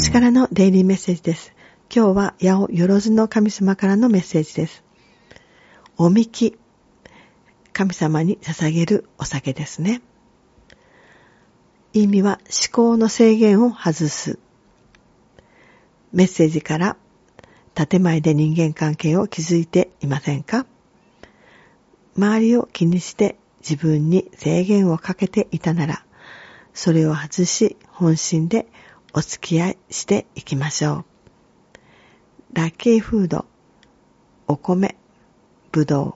ちからのデイリーメッセージです。今日は八百万の神様からのメッセージです。おみき。神様に捧げるお酒ですね。意味は思考の制限を外す。メッセージから建前で人間関係を築いていませんか？周りを気にして自分に制限をかけていたなら、それを外し本心でお付き合いしていきましょう。ラッキーフード、お米、ぶどう、